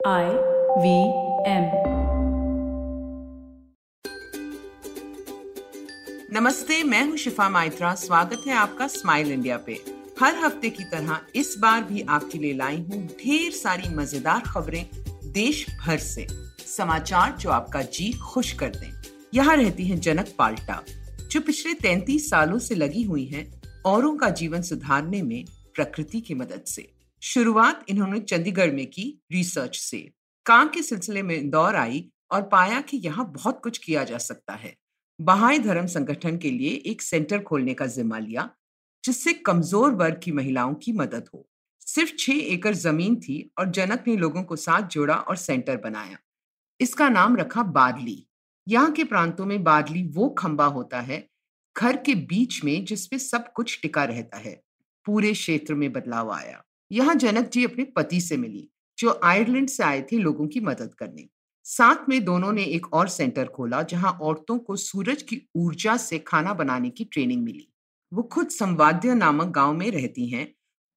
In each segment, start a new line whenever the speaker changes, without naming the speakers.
I V M
नमस्ते, मैं हूँ शिफा माइत्रा। स्वागत है आपका स्माइल इंडिया पे। हर हफ़्ते की तरह इस बार भी आपके लिए लाई हूँ ढेर सारी मज़ेदार खबरें देश भर से। समाचार जो आपका जी खुश कर दें। यहाँ रहती है जनक पाल्टा, जो पिछले तैतीस सालों से लगी हुई है औरों का जीवन सुधारने में प्रकृति की मदद से। शुरुआत इन्होंने चंडीगढ़ में की रिसर्च से। काम के सिलसिले में इंदौर आई और पाया कि यहाँ बहुत कुछ किया जा सकता है। बहाई धर्म संगठन के लिए एक सेंटर खोलने का जिम्मा लिया, जिससे कमज़ोर वर्ग की महिलाओं की मदद हो। सिर्फ़ छह एकड़ ज़मीन थी और जनक ने लोगों को साथ जोड़ा और सेंटर बनाया। इसका नाम रखा बादली। यहाँ के प्रांतों में बादली वो खंबा होता है, घर के बीच में जिसपे सब कुछ टिका रहता है। पूरे क्षेत्र में बदलाव आया। यहाँ जनक जी अपने पति से मिली, जो आयरलैंड से आए थे लोगों की मदद करने। साथ में दोनों ने एक और सेंटर खोला, जहाँ औरतों को सूरज की ऊर्जा से खाना बनाने की ट्रेनिंग मिली। वो खुद संवाद्य नामक गाँव में रहती हैं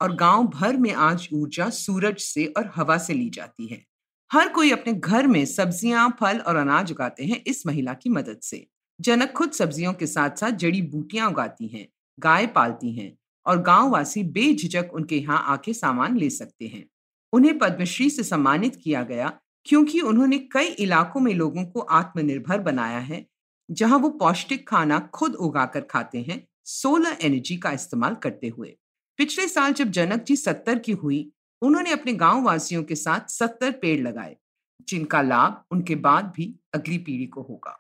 और गाँव भर में आज ऊर्जा सूरज से और हवा से ली जाती है। हर कोई अपने घर में सब्ज़ियाँ, फल और अनाज उगाते हैं इस महिला की मदद से। जनक खुद सब्जियों के साथ साथ जड़ी बूटियाँ उगाती हैं, गाय पालती हैं और गांववासी बेझिझक उनके यहाँ आके सामान ले सकते हैं। उन्हें पद्मश्री से सम्मानित किया गया, क्योंकि उन्होंने कई इलाकों में लोगों को आत्मनिर्भर बनाया है, जहाँ वो पौष्टिक खाना खुद उगाकर खाते हैं, सोलर एनर्जी का इस्तेमाल करते हुए। पिछले साल जब जनक जी सत्तर की हुई, उन्होंने अपने गाँव वासियों के साथ सत्तर पेड़ लगाए, जिनका लाभ उनके बाद भी अगली पीढ़ी को होगा।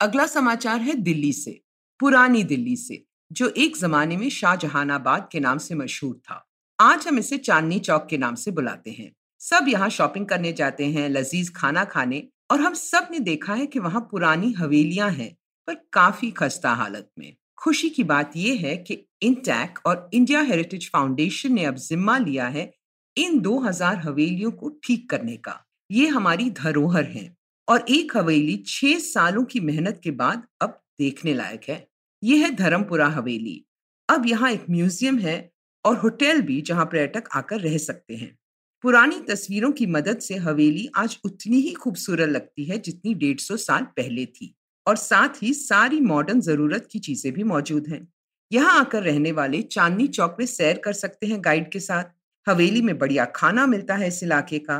अगला समाचार है दिल्ली से, पुरानी दिल्ली से। जो एक जमाने में शाहजहानाबाद के नाम से मशहूर था। आज हम इसे चांदनी चौक के नाम से बुलाते हैं। सब यहाँ शॉपिंग करने जाते हैं, लजीज खाना खाने और हम सबने देखा है कि वहाँ पुरानी हवेलियाँ हैं, पर काफ़ी खस्ता हालत में। खुशी की बात यह है कि इंटैक और इंडिया हेरिटेज फाउंडेशन ने अब जिम्मा लिया है इन 2000 हवेलियों को ठीक करने का। ये हमारी धरोहर है और एक हवेली छह सालों की मेहनत के बाद अब देखने लायक है। ये है धर्मपुरा हवेली। अब यहाँ एक म्यूज़ियम है और होटल भी जहाँ पर्यटक आकर रह सकते हैं। पुरानी तस्वीरों की मदद से हवेली आज उतनी ही खूबसूरत लगती है जितनी डेढ़ सौ साल पहले थी और साथ ही सारी मॉडर्न ज़रूरत की चीज़ें भी मौजूद हैं। यहाँ आकर रहने वाले चांदनी चौक में सैर कर सकते हैं गाइड के साथ। हवेली में बढ़िया खाना मिलता है इस इलाके का।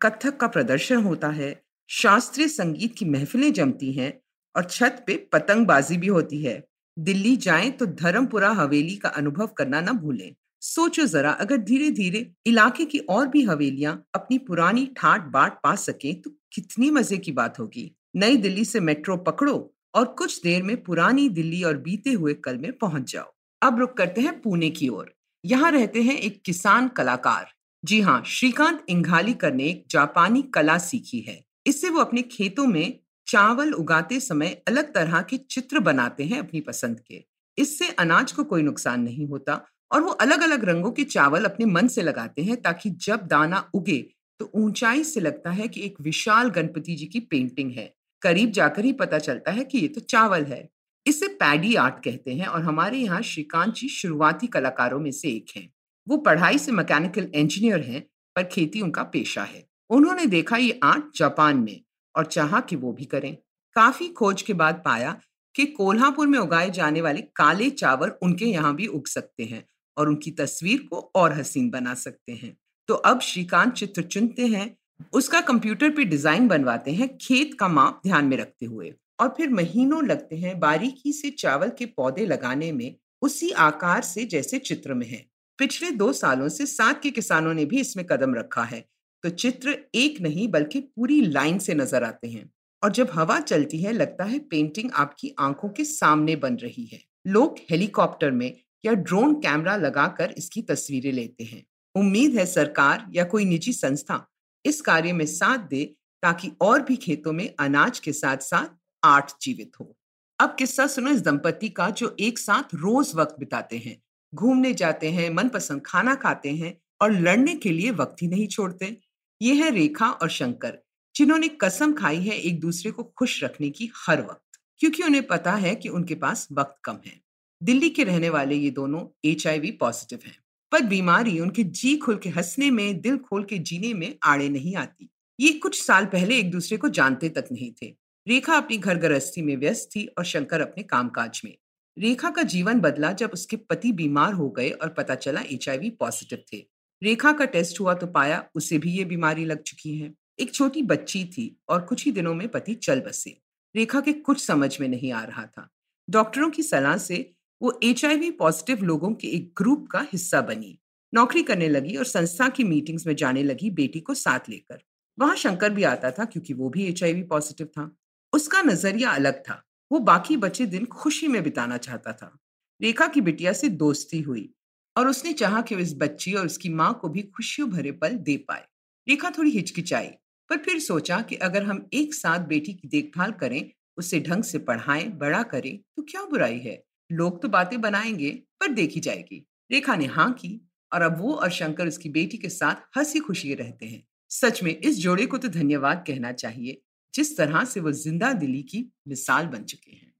कथक का प्रदर्शन होता है। शास्त्रीय संगीत की महफिलें जमती हैं और छत पे पतंगबाजी भी होती है। दिल्ली जाएँ तो धर्मपुरा हवेली का अनुभव करना न भूलें। सोचो जरा, अगर धीरे धीरे इलाके की और भी हवेलियाँ अपनी पुरानी ठाट बाट पा सके तो कितनी मज़े की बात होगी। नई दिल्ली से मेट्रो पकड़ो और कुछ देर में पुरानी दिल्ली और बीते हुए कल में पहुँच जाओ। अब रुक करते हैं पुणे की ओर। यहाँ रहते हैं एक किसान कलाकार। जी हाँ श्रीकांत इंघालीकर ने एक जापानी कला सीखी है। इससे वो अपने खेतों में चावल उगाते समय अलग तरह के चित्र बनाते हैं अपनी पसंद के। इससे अनाज को कोई नुकसान नहीं होता और वो अलग अलग रंगों के चावल अपने मन से लगाते हैं ताकि जब दाना उगे तो ऊंचाई से लगता है कि एक विशाल गणपति जी की पेंटिंग है। करीब जाकर ही पता चलता है कि ये तो चावल है। इसे पैडी आर्ट कहते हैं और हमारे यहाँ श्रीकांत जी शुरुआती कलाकारों में से एक हैं। वो पढ़ाई से मैकेनिकल इंजीनियर हैं, पर खेती उनका पेशा है। उन्होंने देखा ये आर्ट जापान में। और चाहा कि वो भी करें। काफ़ी खोज के बाद पाया कि कोल्हापुर में उगाए जाने वाले काले चावल उनके यहाँ भी उग सकते हैं और उनकी तस्वीर को और हसीन बना सकते हैं। तो अब श्रीकांत चित्र चुनते हैं, उसका कंप्यूटर पे डिज़ाइन बनवाते हैं, खेत का माप ध्यान में रखते हुए और फिर महीनों लगते हैं बारीकी से चावल के पौधे लगाने में उसी आकार से जैसे चित्र में है। पिछले दो सालों से सात के किसानों ने भी इसमें कदम रखा है तो चित्र एक नहीं, बल्कि पूरी लाइन से नज़र आते हैं। और जब हवा चलती है, लगता है पेंटिंग आपकी आँखों के सामने बन रही है। लोग हेलीकॉप्टर में या ड्रोन कैमरा लगाकर इसकी तस्वीरें लेते हैं। उम्मीद है सरकार या कोई निजी संस्था इस कार्य में साथ दे, ताकि और भी खेतों में अनाज के साथ साथ आर्ट जीवित हो। अब किस्सा सुनो इस दंपति का, जो एक साथ रोज वक्त बिताते हैं। घूमने जाते हैं, मनपसंद खाना खाते हैं और लड़ने के लिए वक्त ही नहीं छोड़ते। ये है रेखा और शंकर, जिन्होंने कसम खाई है एक दूसरे को खुश रखने की हर वक्त, क्योंकि उन्हें पता है कि उनके पास वक्त कम है। दिल्ली के रहने वाले ये दोनों एचआईवी पॉजिटिव हैं, पर बीमारी उनके जी खोल के हंसने में, दिल खोल के जीने में आड़े नहीं आती। ये कुछ साल पहले एक दूसरे को जानते तक नहीं थे। रेखा अपनी घर गृहस्थी में व्यस्त थी और शंकर अपने कामकाज में। रेखा का जीवन बदला जब उसके पति बीमार हो गए और पता चला एचआईवी पॉजिटिव थे। रेखा का टेस्ट हुआ तो पाया उसे भी ये बीमारी लग चुकी है। एक छोटी बच्ची थी और कुछ ही दिनों में पति चल बसे। रेखा के कुछ समझ में नहीं आ रहा था। डॉक्टरों की सलाह से वो एचआईवी पॉजिटिव लोगों के एक ग्रुप का हिस्सा बनी। नौकरी करने लगी और संस्था की मीटिंग्स में जाने लगी बेटी को साथ लेकर। वहाँ शंकर भी आता था क्योंकि वो भी एचआईवी पॉजिटिव था। उसका नज़रिया अलग था। वो बाकी बचे दिन खुशी में बिताना चाहता था। रेखा की बिटिया से दोस्ती हुई। और उसने चाहा कि वो इस बच्ची और उसकी माँ को भी खुशियों भरे पल दे पाए। रेखा थोड़ी हिचकिचाई, पर फिर सोचा कि अगर हम एक साथ बेटी की देखभाल करें, उसे ढंग से पढ़ाएँ, बड़ा करें तो क्या बुराई है? लोग तो बातें बनाएँगे, पर देखी जाएगी। रेखा ने हाँ की, और अब वो और शंकर उसकी बेटी के साथ हँसी खुशी रहते हैं। सच में इस जोड़े को तो धन्यवाद कहना चाहिए, जिस तरह से वो ज़िंदा दिली की मिसाल बन चुके हैं।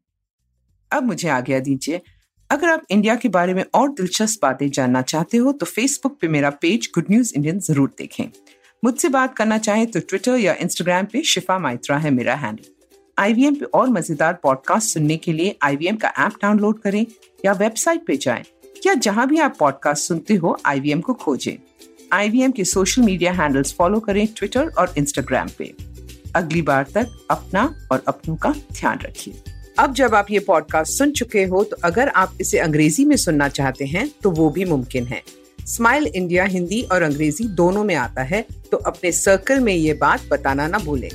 अब मुझे आज्ञा दीजिए अगर आप इंडिया के बारे में और दिलचस्प बातें जानना चाहते हो तो फेसबुक पे मेरा पेज गुड न्यूज़ इंडियन ज़रूर देखें। मुझसे बात करना चाहें तो ट्विटर या इंस्टाग्राम पे शिफा माइत्रा है मेरा हैंडल आईवीएम पे और मज़ेदार पॉडकास्ट सुनने के लिए आईवीएम का ऐप डाउनलोड करें या वेबसाइट पे जाएँ, या जहाँ भी आप पॉडकास्ट सुनते हो आईवीएम को खोजें। आईवीएम के सोशल मीडिया हैंडल्स फॉलो करें ट्विटर और इंस्टाग्राम पे। अगली बार तक अपना और अपनों का ध्यान रखिए। अब जब आप ये पॉडकास्ट सुन चुके हो तो अगर आप इसे अंग्रेज़ी में सुनना चाहते हैं तो वो भी मुमकिन है। स्माइल इंडिया हिंदी और अंग्रेज़ी दोनों में आता है तो अपने सर्कल में ये बात बताना ना भूलें।